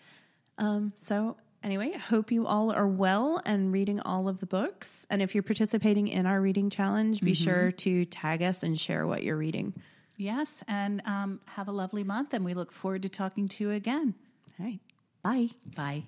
Um, so anyway, hope you all are well and reading all of the books. And if you're participating in our reading challenge, be sure to tag us and share what you're reading. Yes, and um, have a lovely month, and we look forward to talking to you again. All right. Bye. Bye.